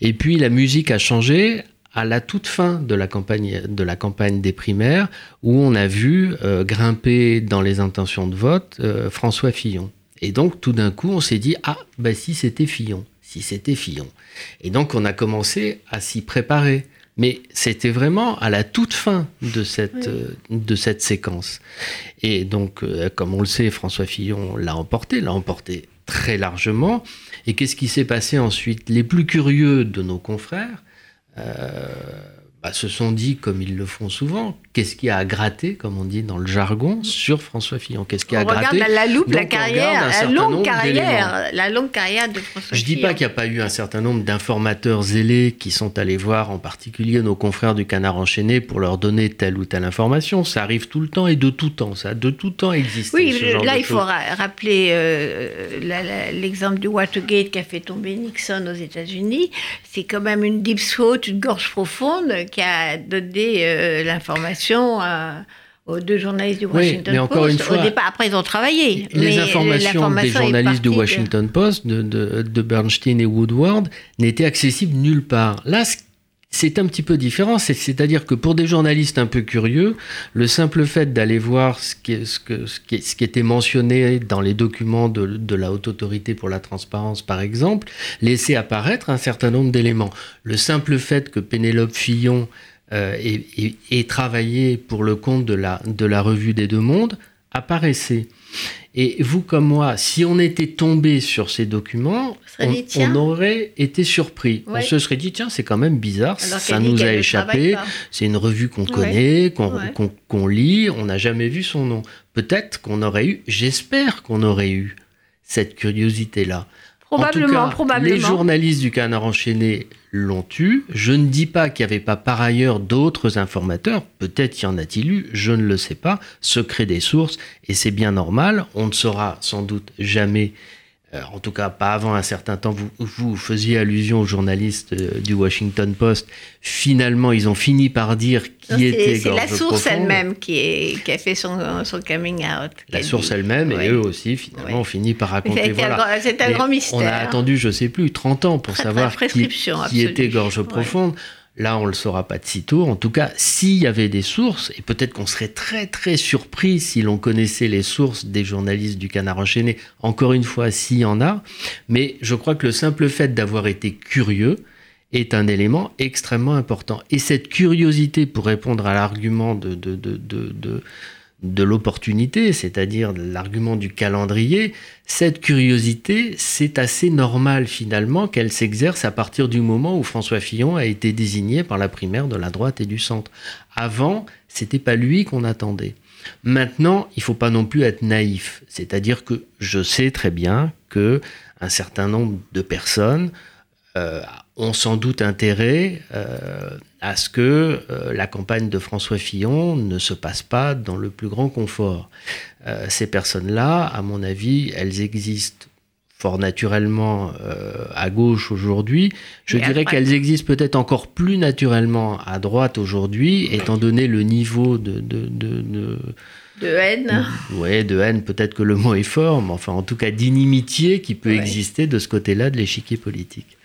Et puis la musique a changé à la toute fin de la campagne, de la campagne des primaires, où on a vu euh, grimper dans les intentions de vote euh, François Fillon. Et donc tout d'un coup, on s'est dit, ah, bah si c'était Fillon, si c'était Fillon. Et donc on a commencé à s'y préparer. Mais c'était vraiment à la toute fin de cette, euh, de cette séquence. Et donc, comme on le sait, François Fillon l'a emporté, l'a emporté très largement. Et qu'est-ce qui s'est passé ensuite? Les plus curieux de nos confrères euh, bah, se sont dit, comme ils le font souvent, qu'est-ce qui a gratté, comme on dit dans le jargon, sur François Fillon? Qu'est-ce qui a gratté regarde la, loupe, la carrière, la longue carrière, la longue carrière de François Je dis pas qu'il n'y a pas eu un certain nombre d'informateurs zélés qui sont allés voir, en particulier nos confrères du Canard enchaîné, pour leur donner telle ou telle information. Ça arrive tout le temps et de tout temps. Ça a de tout temps existé. Oui, là, il faut rappeler euh, l'exemple du Watergate qui a fait tomber Nixon aux États-Unis. C'est quand même une deep throat, une gorge profonde qui a donné euh, l'information aux deux journalistes du Washington mais encore Post. Une fois, Au départ, après, ils ont travaillé. Les informations des journalistes du Washington Post, de, de, Bernstein et Woodward, n'étaient accessibles nulle part. Là, c'est un petit peu différent. C'est-à-dire que pour des journalistes un peu curieux, le simple fait d'aller voir ce qui, était mentionné dans les documents de, la Haute Autorité pour la Transparence, par exemple, laissait apparaître un certain nombre d'éléments. Le simple fait que Pénélope Fillon euh, ait, travaillé pour le compte de la Revue des Deux Mondes apparaissait. Et vous comme moi, si on était tombé sur ces documents, on, dit, on, aurait été surpris. Ouais. On se serait dit, tiens, c'est quand même bizarre, Alors ça nous a échappé, c'est une revue qu'on connaît, qu'on ouais. qu qu lit, on n'a jamais vu son nom. Peut-être qu'on aurait eu, j'espère qu'on aurait eu cette curiosité-là. Probablement, en tout cas, probablement. Les journalistes du Canard enchaîné l'ont eu. Je ne dis pas qu'il n'y avait pas par ailleurs d'autres informateurs. Peut-être y en a-t-il eu, je ne le sais pas. Secret des sources, et c'est bien normal. On ne saura sans doute jamais en tout cas pas avant un certain temps, vous, vous faisiez allusion aux journalistes euh, du Washington Post. Finalement, ils ont fini par dire qui était C'est la source elle-même qui, qui, a fait son, son coming out. La source elle-même, oui. et eux aussi, finalement, oui. ont fini par raconter. Voilà. C'est un, grand mystère. On a attendu, je sais plus, 30 ans pour très, savoir très qui, qui, était Gorge Profonde. Là, on ne le saura pas de sitôt. En tout cas, s'il y avait des sources, et peut-être qu'on serait très très surpris si l'on connaissait les sources des journalistes du Canard enchaîné, encore une fois, s'il y en a, mais je crois que le simple fait d'avoir été curieux est un élément extrêmement important. Et cette curiosité, pour répondre à l'argument de, de l'opportunité, c'est-à-dire l'argument du calendrier, cette curiosité, c'est assez normal finalement qu'elle s'exerce à partir du moment où François Fillon a été désigné par la primaire de la droite et du centre. Avant, c'était pas lui qu'on attendait. Maintenant, il faut pas non plus être naïf, c'est-à-dire que je sais très bien que un certain nombre de personnes euh, ont sans doute intérêt euh, à ce que euh, la campagne de François Fillon ne se passe pas dans le plus grand confort. Euh, ces personnes-là, à mon avis, elles existent fort naturellement à gauche aujourd'hui. Je Et dirais qu'elles existent peut-être encore plus naturellement à droite aujourd'hui, étant donné le niveau de, de, de, de de haine. Oui, de haine, peut-être que le mot est fort, mais enfin, en tout cas, d'inimitié qui peut ouais. exister de ce côté-là de l'échiquier politique.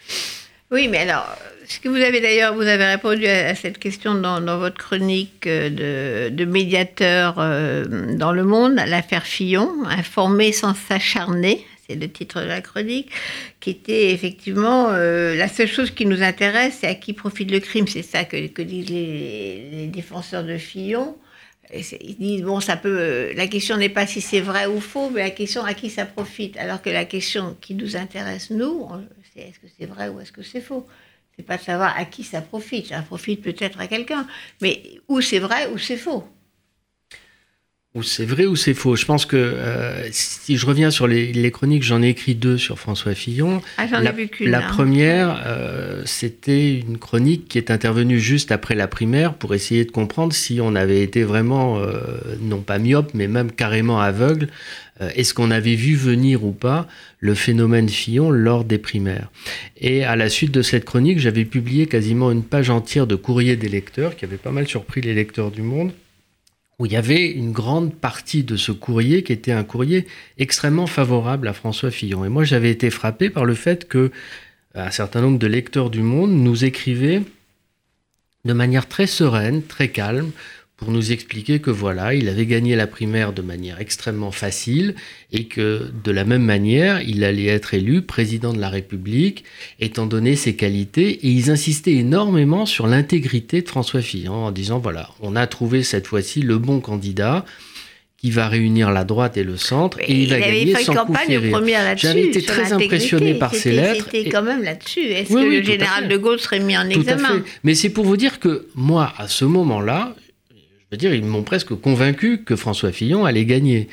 Oui, mais alors, ce que vous avez d'ailleurs, vous avez répondu à, cette question dans, votre chronique de, de médiateur euh, dans le monde, l'affaire Fillon, informer sans s'acharner, c'est le titre de la chronique, qui était effectivement euh, la seule chose qui nous intéresse, c'est à qui profite le crime. C'est ça que, disent les, les, défenseurs de Fillon. Ils disent, bon, ça peut. La question n'est pas si c'est vrai ou faux, mais la question à qui ça profite. Alors que la question qui nous intéresse, nous, c'est est-ce que c'est vrai ou est-ce que c'est faux? C'est pas de savoir à qui ça profite. Ça profite peut-être à quelqu'un, mais où c'est vrai ou c'est faux. Ou c'est vrai ou c'est faux. Je pense que euh, si je reviens sur les, les chroniques, j'en ai écrit deux sur François Fillon. Ah, j'en la, ai vu qu'une. La hein. première, euh, c'était une chronique qui est intervenue juste après la primaire pour essayer de comprendre si on avait été vraiment, euh, non pas myope, mais même carrément aveugle. Est-ce qu'on avait vu venir ou pas le phénomène Fillon lors des primaires? Et à la suite de cette chronique, j'avais publié quasiment une page entière de courrier des lecteurs qui avait pas mal surpris les lecteurs du Monde où il y avait une grande partie de ce courrier qui était un courrier extrêmement favorable à François Fillon. Et moi, j'avais été frappé par le fait que un certain nombre de lecteurs du Monde nous écrivaient de manière très sereine, très calme, pour nous expliquer que voilà, il avait gagné la primaire de manière extrêmement facile et que de la même manière, il allait être élu président de la République étant donné ses qualités et ils insistaient énormément sur l'intégrité de François Fillon en disant voilà, on a trouvé cette fois-ci le bon candidat qui va réunir la droite et le centre Mais et il va il gagner fait sans une coup campagne férir. première là-dessus. J'avais été très impressionné par ces lettres. C'était et- quand même là-dessus. Est-ce Oui, que oui, le général de Gaulle serait mis en Tout examen? Mais c'est pour vous dire que moi, à ce moment-là, je veux dire, ils m'ont presque convaincu que François Fillon allait gagner.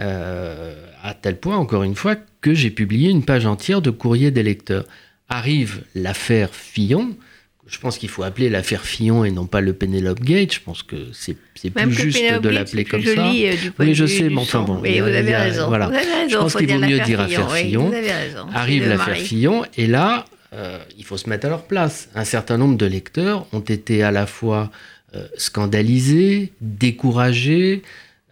Euh, à tel point, encore une fois, que j'ai publié une page entière de courrier des lecteurs. Arrive l'affaire Fillon. Je pense qu'il faut appeler l'affaire Fillon et non pas le Penelope Gate. Je pense que c'est plus juste Penelope de l'appeler comme ça. euh, Oui, je sais, mais enfin bon. Oui, vous avez raison. Voilà. Vous avez raison. Je pense qu'il vaut mieux dire affaire oui, Fillon. Arrive l'affaire. Fillon et là, euh, il faut se mettre à leur place. Un certain nombre de lecteurs ont été à la fois scandalisés, découragés,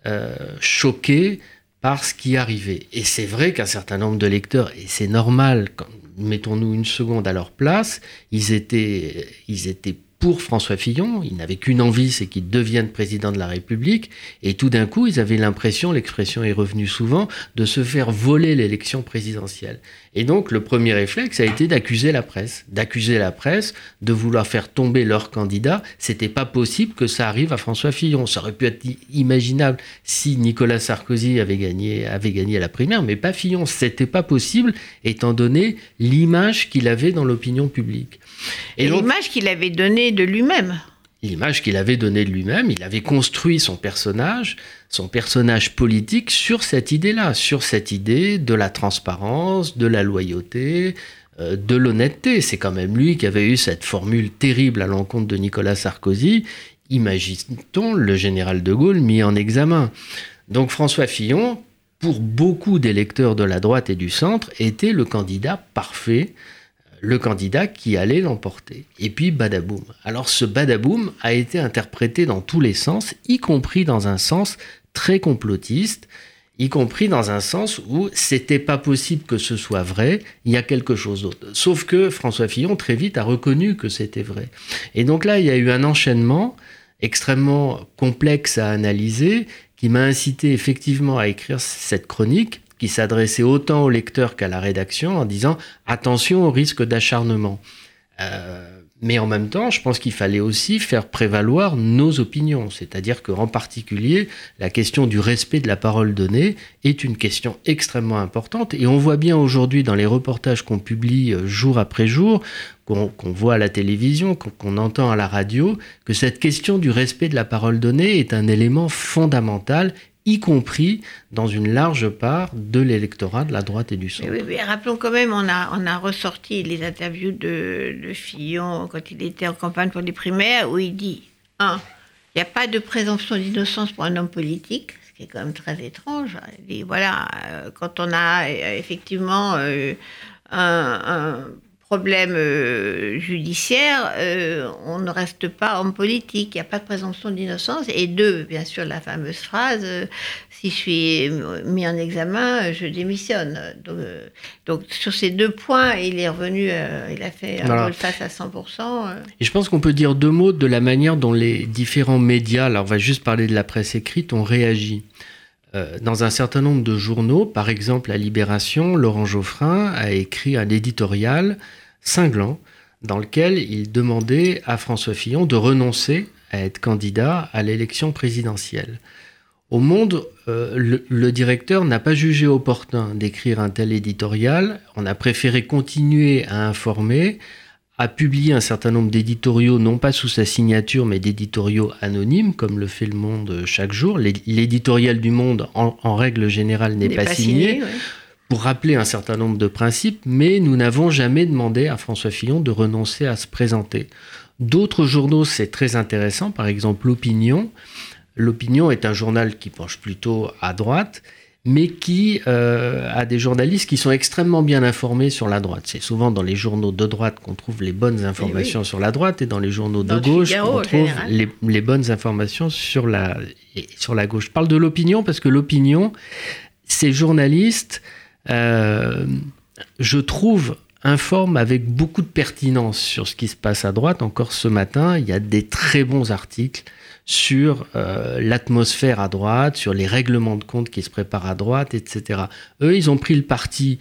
euh, choqués par ce qui arrivait. Et c'est vrai qu'un certain nombre de lecteurs, et c'est normal, mettons-nous une seconde à leur place, ils étaient, ils étaient pour François Fillon. Ils n'avaient qu'une envie, c'est qu'il devienne président de la République. Et tout d'un coup, ils avaient l'impression, l'expression est revenue souvent, de se faire voler l'élection présidentielle. Et donc, le premier réflexe a été d'accuser la presse. D'accuser la presse de vouloir faire tomber leur candidat. C'était pas possible que ça arrive à François Fillon. Ça aurait pu être imaginable si Nicolas Sarkozy avait gagné, avait gagné la primaire, mais pas Fillon. C'était pas possible, étant donné l'image qu'il avait dans l'opinion publique. Et, l'image qu'il avait donnée de lui-même. L'image qu'il avait donnée de lui-même, il avait construit son personnage, son personnage politique sur cette idée-là, sur cette idée de la transparence, de la loyauté, euh, de l'honnêteté. C'est quand même lui qui avait eu cette formule terrible à l'encontre de Nicolas Sarkozy. Imaginons le général de Gaulle mis en examen? Donc François Fillon, pour beaucoup d'électeurs de la droite et du centre, était le candidat parfait le candidat qui allait l'emporter. Et puis badaboum. Alors ce badaboum a été interprété dans tous les sens, y compris dans un sens très complotiste, y compris dans un sens où c'était pas possible que ce soit vrai, il y a quelque chose d'autre. Sauf que François Fillon très vite a reconnu que c'était vrai. Et donc là, il y a eu un enchaînement extrêmement complexe à analyser qui m'a incité effectivement à écrire cette chronique qui s'adressait autant au lecteur qu'à la rédaction en disant attention au risque d'acharnement. Euh, mais en même temps, je pense qu'il fallait aussi faire prévaloir nos opinions. C'est-à-dire qu'en particulier, la question du respect de la parole donnée est une question extrêmement importante. Et on voit bien aujourd'hui dans les reportages qu'on publie euh, jour après jour, qu'on voit à la télévision, qu'on entend à la radio, que cette question du respect de la parole donnée est un élément fondamental y compris dans une large part de l'électorat de la droite et du centre. Oui, rappelons quand même, on a, on a ressorti les interviews de, de Fillon quand il était en campagne pour les primaires, où il dit, un, il n'y a pas de présomption d'innocence pour un homme politique, ce qui est quand même très étrange. Il dit, voilà, euh, quand on a euh, effectivement euh, un problème euh, judiciaire, euh, on ne reste pas homme politique, il n'y a pas de présomption d'innocence. Et deux, bien sûr, la fameuse phrase euh, si je suis mis en examen, je démissionne. Donc, sur ces deux points, il est revenu, il a fait un face à 100%. Et je pense qu'on peut dire deux mots de la manière dont les différents médias, alors on va juste parler de la presse écrite, ont réagi. Dans un certain nombre de journaux, par exemple la Libération, Laurent Geoffrin a écrit un éditorial cinglant dans lequel il demandait à François Fillon de renoncer à être candidat à l'élection présidentielle. Au Monde, euh, le, directeur n'a pas jugé opportun d'écrire un tel éditorial. On a préféré continuer à informer, à publier un certain nombre d'éditoriaux, non pas sous sa signature, mais d'éditoriaux anonymes, comme le fait le Monde chaque jour. L'éditorial du Monde, en, règle générale, n'est pas, signé pour rappeler un certain nombre de principes, mais nous n'avons jamais demandé à François Fillon de renoncer à se présenter. D'autres journaux, c'est très intéressant, par exemple l'Opinion. L'Opinion est un journal qui penche plutôt à droite, mais qui euh, a des journalistes qui sont extrêmement bien informés sur la droite. C'est souvent dans les journaux de droite qu'on trouve les bonnes informations sur la droite et dans les journaux de gauche qu'on trouve les, les, bonnes informations sur la, sur la gauche. Je parle de l'opinion parce que l'opinion, ces journalistes euh, je trouve, informe avec beaucoup de pertinence sur ce qui se passe à droite. Encore ce matin, il y a des très bons articles sur euh, l'atmosphère à droite, sur les règlements de compte qui se préparent à droite, etc. Eux, ils ont pris le parti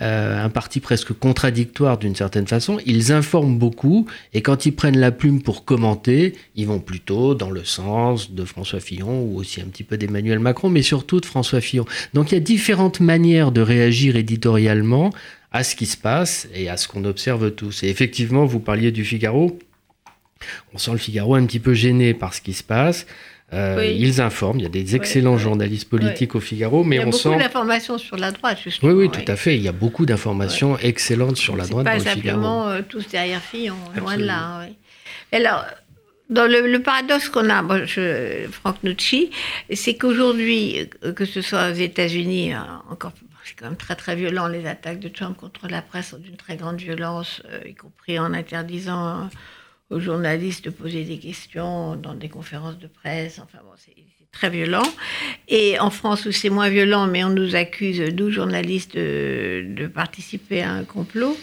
euh, un parti presque contradictoire d'une certaine façon. Ils informent beaucoup et quand ils prennent la plume pour commenter, ils vont plutôt dans le sens de François Fillon ou aussi un petit peu d'Emmanuel Macron, mais surtout de François Fillon. Donc il y a différentes manières de réagir éditorialement à ce qui se passe et à ce qu'on observe tous. Et effectivement, vous parliez du Figaro. On sent le Figaro un petit peu gêné par ce qui se passe. Euh, ils informent, il y a des excellents journalistes politiques au Figaro, mais on sent... Il y a beaucoup d'informations sur la droite, justement. Oui, oui, tout à fait. Il y a beaucoup d'informations excellentes sur la droite dans le Figaro. pas simplement euh, tous derrière Fillon, loin de là. Alors, dans le, paradoxe qu'on a, Franck Nucci, c'est qu'aujourd'hui, euh, que ce soit aux États-Unis, encore c'est quand même très très violent, les attaques de Trump contre la presse sont d'une très grande violence, y compris en interdisant aux journalistes de poser des questions dans des conférences de presse. Enfin bon, c'est très violent. Et en France, où c'est moins violent, mais on nous accuse, 12 journalistes, de, participer à un complot.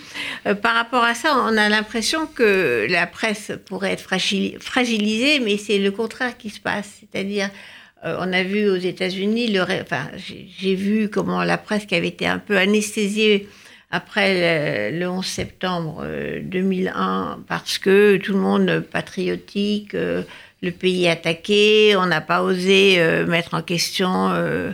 Euh, par rapport à ça, on a l'impression que la presse pourrait être fragilisée, mais c'est le contraire qui se passe. C'est-à-dire, euh, on a vu aux États-Unis, enfin, j'ai vu comment la presse qui avait été un peu anesthésiée après le, 11 septembre 2001, euh, parce que tout le monde patriotique, le pays attaqué, on n'a pas osé euh, mettre en question euh,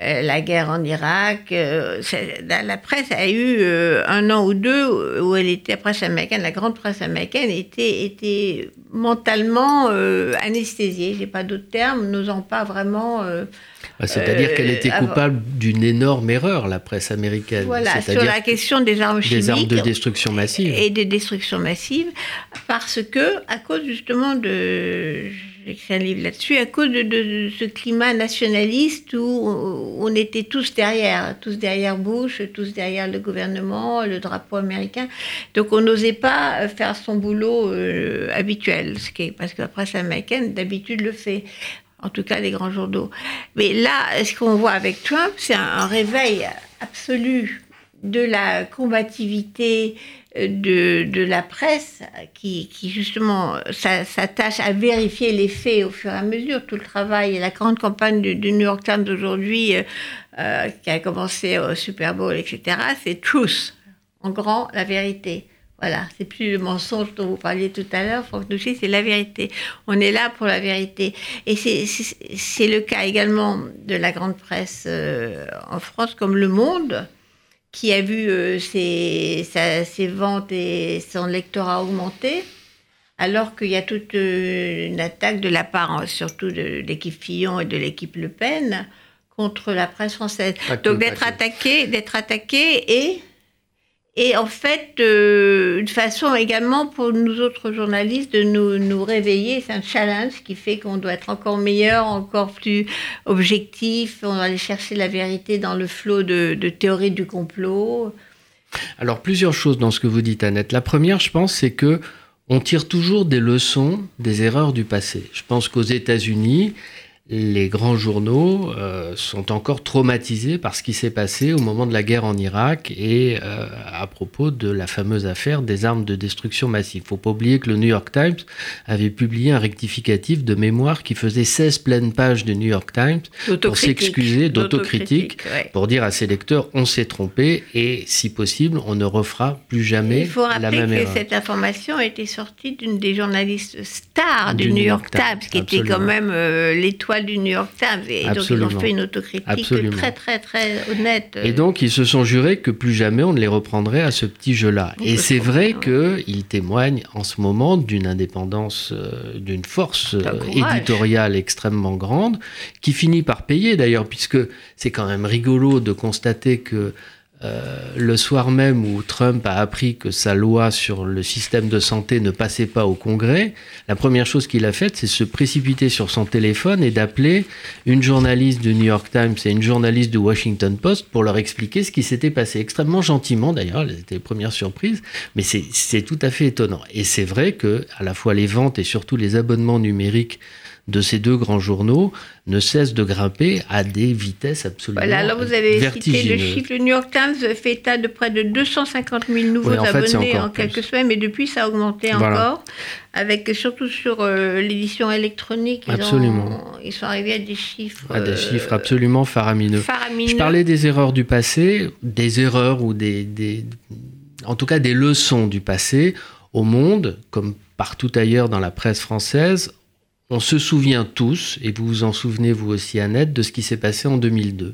euh, la guerre en Irak. la presse a eu un an ou deux où elle était, la presse américaine, la grande presse américaine était, était mentalement anesthésiée, j'ai pas d'autres termes, n'osant pas vraiment bah, c'est-à-dire qu'elle était euh, coupable d'une énorme erreur, la presse américaine. Voilà, sur la question des armes chimiques. Des armes de destruction massive. Et des destructions massives, parce que, à cause justement de. J'ai un livre là-dessus, à cause de, ce climat nationaliste où on était tous derrière, tous derrière Bush, tous derrière le gouvernement, le drapeau américain. Donc on n'osait pas faire son boulot euh, habituel, ce qui est, parce que la presse américaine d'habitude le fait en tout cas les grands journaux. Mais là, ce qu'on voit avec Trump, c'est un, réveil absolu de la combativité euh, de, la presse qui, qui justement s'attache à vérifier les faits au fur et à mesure. Tout le travail et la grande campagne du, New York Times d'aujourd'hui, euh, euh, qui a commencé au Super Bowl, etc., c'est Truth, en grand, la vérité. Voilà, c'est plus le mensonge dont vous parliez tout à l'heure, Franck Douchy, c'est la vérité. On est là pour la vérité. Et c'est le cas également de la grande presse euh, en France, comme Le Monde, qui a vu euh, ses, ventes et son lectorat augmenter, alors qu'il y a toute euh, une attaque de la part, surtout de l'équipe Fillon et de l'équipe Le Pen, contre la presse française. Donc d'être attaqué, d'être attaqué et et en fait, euh, une façon également pour nous autres journalistes de nous, réveiller, c'est un challenge qui fait qu'on doit être encore meilleur, encore plus objectif, on doit aller chercher la vérité dans le flot de, de théories du complot. Alors plusieurs choses dans ce que vous dites, Annette. La première, je pense, c'est que on tire toujours des leçons des erreurs du passé. Je pense qu'aux États-Unis, les grands journaux euh, sont encore traumatisés par ce qui s'est passé au moment de la guerre en Irak et euh, à propos de la fameuse affaire des armes de destruction massive. Il faut pas oublier que le New York Times avait publié un rectificatif de mémoire qui faisait 16 pleines pages du New York Times pour s'excuser d'autocritique, pour dire à ses lecteurs on s'est trompé et si possible on ne refera plus jamais Il faut la même que cette information était sortie d'une des journalistes stars du, New York, Times, qui était quand même euh, l'étoile du New York Times. Et donc, ils ont fait une autocritique très, très, très honnête. Et donc, ils se sont jurés que plus jamais on ne les reprendrait à ce petit jeu-là. Et c'est vrai qu'ils témoignent en ce moment d'une indépendance, euh, d'une force euh, éditoriale extrêmement grande, qui finit par payer d'ailleurs, puisque c'est quand même rigolo de constater que euh, le soir même où Trump a appris que sa loi sur le système de santé ne passait pas au Congrès, la première chose qu'il a faite, c'est se précipiter sur son téléphone et d'appeler une journaliste du New York Times et une journaliste du Washington Post pour leur expliquer ce qui s'était passé. Extrêmement gentiment d'ailleurs, c'était les premières surprises, mais c'est tout à fait étonnant. Et c'est vrai que à la fois les ventes et surtout les abonnements numériques de ces deux grands journaux ne cesse de grimper à des vitesses absolument Voilà, alors vous avez cité le chiffre, le New York Times fait état de près de 250 000 nouveaux abonnés en quelques semaines, mais depuis ça a augmenté encore, avec surtout sur euh, l'édition électronique, ils, absolument. ils, sont arrivés à des chiffres... À des chiffres euh, absolument faramineux. Je parlais des erreurs du passé, des erreurs ou des, des en tout cas des leçons du passé au monde, comme partout ailleurs dans la presse française, on se souvient tous, et vous vous en souvenez vous aussi Annette, de ce qui s'est passé en 2002.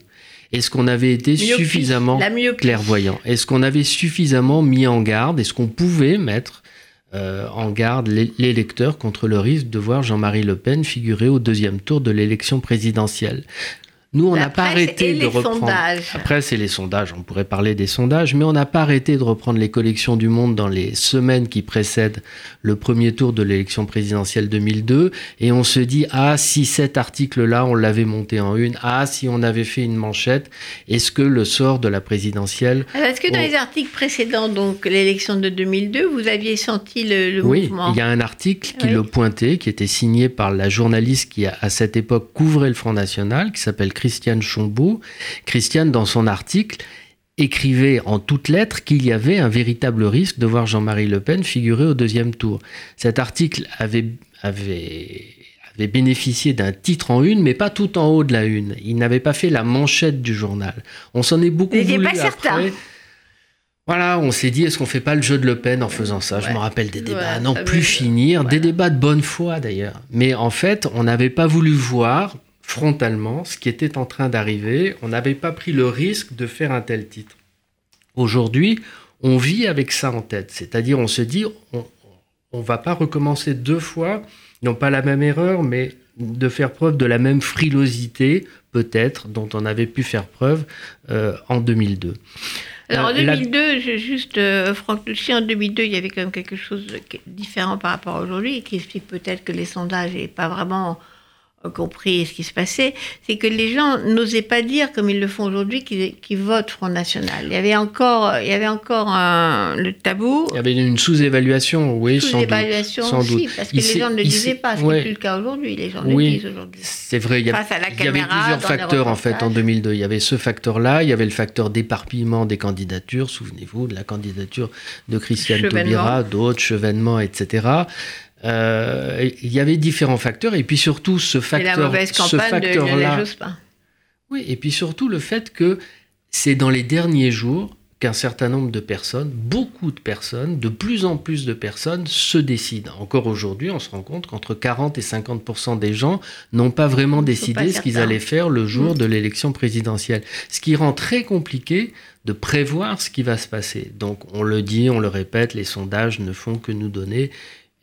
Est-ce qu'on avait été suffisamment clairvoyant Est-ce qu'on avait suffisamment mis en garde? Est-ce qu'on pouvait mettre euh, en garde les, lecteurs contre le risque de voir Jean-Marie Le Pen figurer au deuxième tour de l'élection présidentielle? Nous, on n'a pas arrêté de reprendre. Sondages. Après, c'est les sondages. On pourrait parler des sondages, mais on n'a pas arrêté de reprendre les collections du Monde dans les semaines qui précèdent le premier tour de l'élection présidentielle 2002. Et on se dit ah si cet article-là, on l'avait monté en une. Ah si on avait fait une manchette. Est-ce que le sort de la présidentielle Est-ce que dans les articles précédents, donc l'élection de 2002, vous aviez senti le, le oui, mouvement il y a un article qui le pointait, qui était signé par la journaliste qui à cette époque couvrait le Front National, qui s'appelle Christiane Chombeau. Christiane, dans son article, écrivait en toutes lettres qu'il y avait un véritable risque de voir Jean-Marie Le Pen figurer au deuxième tour. Cet article avait, avait, avait bénéficié d'un titre en une, mais pas tout en haut de la une. Il n'avait pas fait la manchette du journal. On s'en est beaucoup voulu pas après. Voilà, on s'est dit, est-ce qu'on fait pas le jeu de Le Pen en faisant ça? Je me rappelle des débats à non plus finir, des débats de bonne foi d'ailleurs. Mais en fait, on n'avait pas voulu voir frontalement ce qui était en train d'arriver. On n'avait pas pris le risque de faire un tel titre. Aujourd'hui, on vit avec ça en tête. C'est-à-dire, on se dit, on ne va pas recommencer deux fois, non pas la même erreur, mais de faire preuve de la même frilosité, peut-être, dont on avait pu faire preuve euh, en 2002. Alors en 2002, euh, juste euh, Franck Lucci, en 2002, il y avait quand même quelque chose de différent par rapport à aujourd'hui, qui explique peut-être que les sondages n'aient pas vraiment compris ce qui se passait, c'est que les gens n'osaient pas dire, comme ils le font aujourd'hui, qu'ils votent Front National. Il y avait encore, il y avait encore un, le tabou. Il y avait une sous-évaluation, oui, sous évaluation sans, doute. parce que les gens ne le disaient pas, ce n'est plus le cas aujourd'hui. Les gens oui, le disent aujourd'hui. C'est vrai, il y, avait, il y avait plusieurs facteurs en fait en 2002. Il y avait ce facteur-là, il y avait le facteur d'éparpillement des candidatures, souvenez-vous de la candidature de Christiane Taubira, d'autres, chevènements, etc. Euh, il y avait différents facteurs et puis surtout ce facteur, la mauvaise campagne ce facteur là. Oui, et puis surtout le fait que c'est dans les derniers jours qu'un certain nombre de personnes, beaucoup de personnes, de plus en plus de personnes se décident. Encore aujourd'hui, on se rend compte qu'entre 40 et 50% des gens n'ont pas vraiment décidé ce qu'ils allaient faire le jour mmh. de l'élection présidentielle. Ce qui rend très compliqué de prévoir ce qui va se passer. Donc on le dit, on le répète, les sondages ne font que nous donner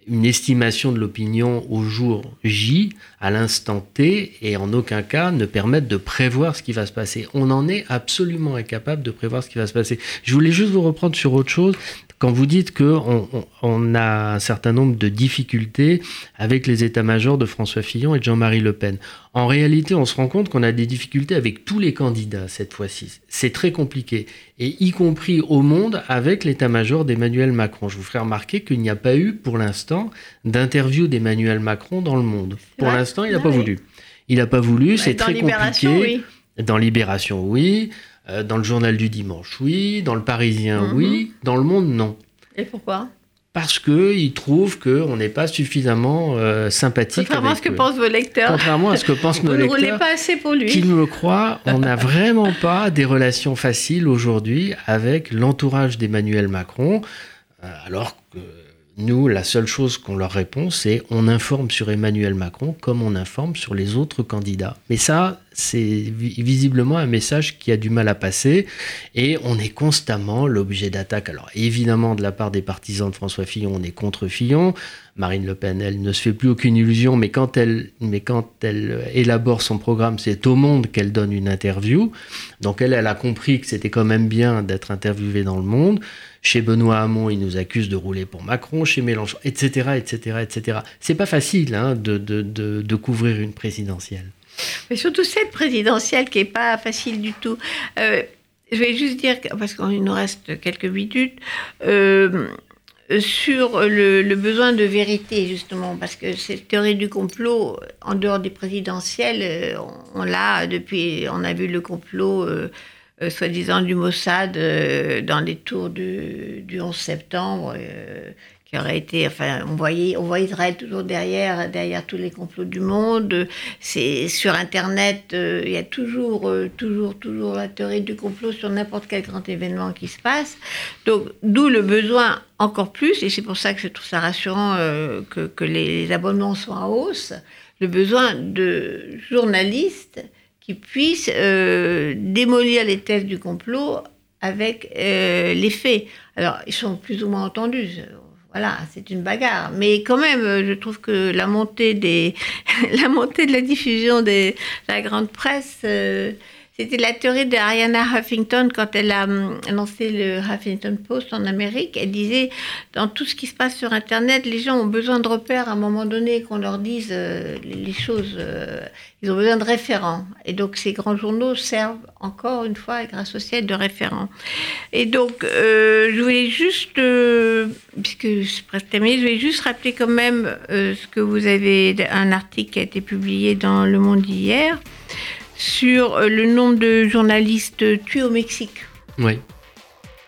une estimation de l'opinion au jour J, à l'instant T, et en aucun cas ne permettent de prévoir ce qui va se passer. On en est absolument incapable de prévoir ce qui va se passer. Je voulais juste vous reprendre sur autre chose. Quand vous dites qu'on on, a un certain nombre de difficultés avec les états-majors de François Fillon et de Jean-Marie Le Pen, en réalité, on se rend compte qu'on a des difficultés avec tous les candidats cette fois-ci. C'est très compliqué, et y compris au monde avec l'état-major d'Emmanuel Macron. Je vous ferai remarquer qu'il n'y a pas eu, pour l'instant, d'interview d'Emmanuel Macron dans le monde. Pour l'instant, il n'a pas voulu. Il n'a pas voulu, c'est très compliqué. Oui. Dans Libération, oui. Euh, dans le journal du dimanche, oui. Dans le Parisien, mhm. oui. Dans le Monde, non. Et pourquoi? Parce qu'ils trouvent qu'on n'est pas suffisamment euh, sympathique. Contrairement à ce que pensent vos lecteurs. Contrairement à ce que pensent nos lecteurs. Vous ne roulez pas assez pour lui. Qu'ils me croient, on n'a vraiment pas des relations faciles aujourd'hui avec l'entourage d'Emmanuel Macron, euh, alors que nous, la seule chose qu'on leur répond, c'est on informe sur Emmanuel Macron comme on informe sur les autres candidats. Mais ça, c'est visiblement un message qui a du mal à passer et on est constamment l'objet d'attaques. Alors évidemment, de la part des partisans de François Fillon, on est contre Fillon. Marine Le Pen, elle ne se fait plus aucune illusion, mais quand elle, mais quand elle élabore son programme, c'est au monde qu'elle donne une interview. Donc elle, elle a compris que c'était quand même bien d'être interviewée dans le monde. Chez Benoît Hamon, il nous accuse de rouler pour Macron, chez Mélenchon, etc., etc., etc. C'est pas facile hein, de, couvrir une présidentielle. Mais surtout cette présidentielle qui est pas facile du tout. Euh, je vais juste dire, parce qu'il nous reste quelques minutes, euh, sur le, besoin de vérité, justement, parce que cette théorie du complot, en dehors des présidentielles, euh, on, l'a depuis, on a vu le complot euh, soi-disant du Mossad dans les tours du, du 11 septembre, qui aurait été, enfin, on voyait, on voit Israël toujours derrière, derrière tous les complots du monde. C'est sur Internet, il y a toujours, toujours, toujours la théorie du complot sur n'importe quel grand événement qui se passe. Donc, d'où le besoin encore plus, et c'est pour ça que je trouve ça rassurant que, que les abonnements soient en hausse, le besoin de journalistes qui puissent euh, démolir les thèses du complot avec euh, les faits. Alors, ils sont plus ou moins entendus. Voilà, c'est une bagarre. Mais quand même, je trouve que la montée, des, la montée de la diffusion de la grande presse, c'était la théorie d'Ariana Huffington quand elle a hum, lancé le Huffington Post en Amérique. Elle disait, dans tout ce qui se passe sur Internet, les gens ont besoin de repères à un moment donné, qu'on leur dise euh, les choses. Euh, ils ont besoin de référents. Et donc ces grands journaux servent encore une fois, grâce au ciel, de référents. Et donc, euh, je voulais juste, puisque je suis presque terminée, je voulais juste rappeler quand même ce que vous avez, un article qui a été publié dans Le Monde hier sur euh, le nombre de journalistes tués au Mexique. Oui.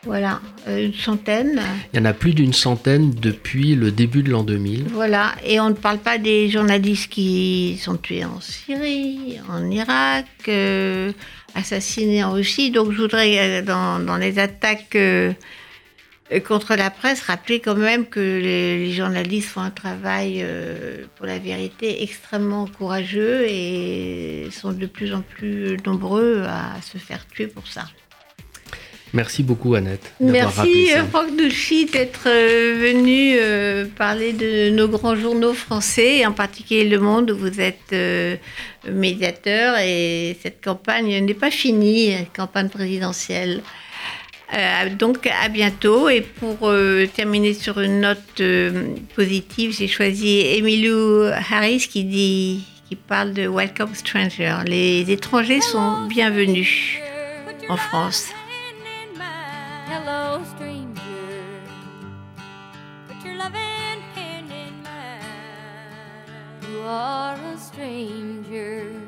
Voilà, euh, une centaine. Il y en a plus d'une centaine depuis le début de l'an 2000. Voilà, et on ne parle pas des journalistes qui sont tués en Syrie, en Irak, euh, assassinés en Russie. Donc je voudrais, dans, dans les attaques contre la presse, rappeler quand même que les, journalistes font un travail euh, pour la vérité extrêmement courageux et sont de plus en plus nombreux à se faire tuer pour ça. Merci beaucoup Annette. Merci euh, Franck Douchy d'être euh, venu parler de nos grands journaux français, en particulier Le Monde où vous êtes médiateur et cette campagne n'est pas finie, campagne présidentielle. Euh, donc à bientôt. Et pour euh, terminer sur une note euh, positive, j'ai choisi Emilou Harris qui dit, qui parle de Welcome Stranger. Les étrangers sont bienvenus en France. You are a stranger.